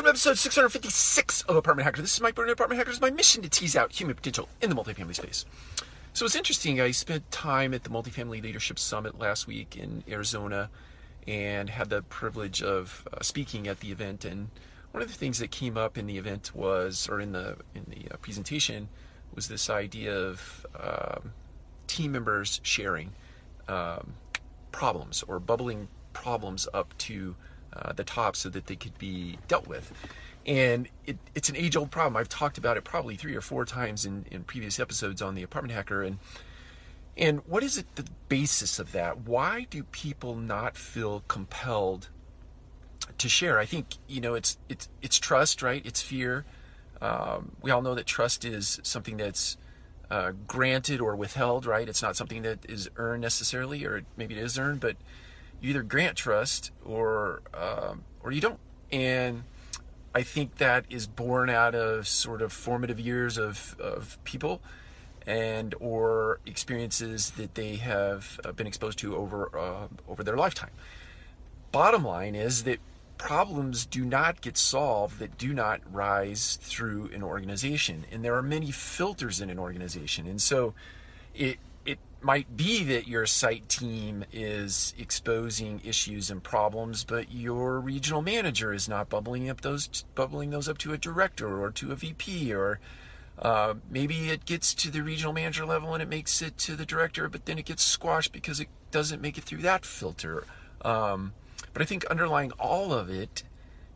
Welcome to episode 656 of Apartment Hacker. This is Mike Burnett, Apartment Hacker. It's my mission to tease out human potential in the multifamily space. So it's interesting. I spent time at the Multifamily Leadership Summit last week in Arizona and had the privilege of uh, speaking at the event. And one of the things that came up in the event was, or in the in the uh, presentation, was this idea of um, team members sharing um, problems or bubbling problems up to uh, the top so that they could be dealt with. And it, it's an age old problem. I've talked about it probably three or four times in, in previous episodes on the apartment hacker. And, and what is it the basis of that? Why do people not feel compelled to share? I think, you know, it's, it's, it's trust, right? It's fear. Um, we all know that trust is something that's uh, granted or withheld, right? It's not something that is earned necessarily, or maybe it is earned, but you either grant trust or um, or you don't. And I think that is born out of sort of formative years of, of people and or experiences that they have uh, been exposed to over uh, over their lifetime. Bottom line is that problems do not get solved that do not rise through an organization, and there are many filters in an organization, and so it might be that your site team is exposing issues and problems, but your regional manager is not bubbling up those bubbling those up to a director or to a VP, or uh, maybe it gets to the regional manager level and it makes it to the director, but then it gets squashed because it doesn't make it through that filter. Um, but I think underlying all of it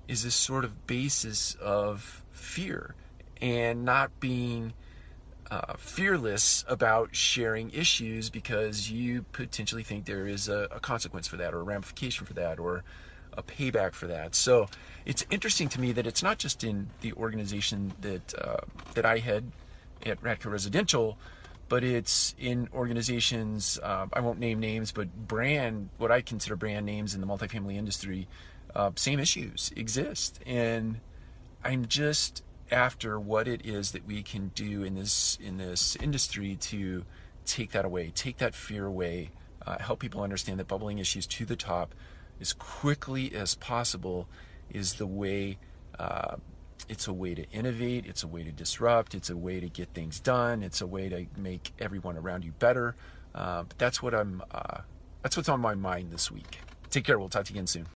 is this sort of basis of fear and not being uh, fearless about sharing issues because you potentially think there is a, a, consequence for that or a ramification for that or a payback for that. So it's interesting to me that it's not just in the organization that uh, that I had at Radco Residential, but it's in organizations. Uh, I won't name names, but brand what I consider brand names in the multifamily industry. Uh, same issues exist, and I'm just after what it is that we can do in this in this industry to take that away, take that fear away, uh, help people understand that bubbling issues to the top as quickly as possible is the way. Uh, it's a way to innovate. It's a way to disrupt. It's a way to get things done. It's a way to make everyone around you better. Uh, but that's what I'm. Uh, that's what's on my mind this week. Take care. We'll talk to you again soon.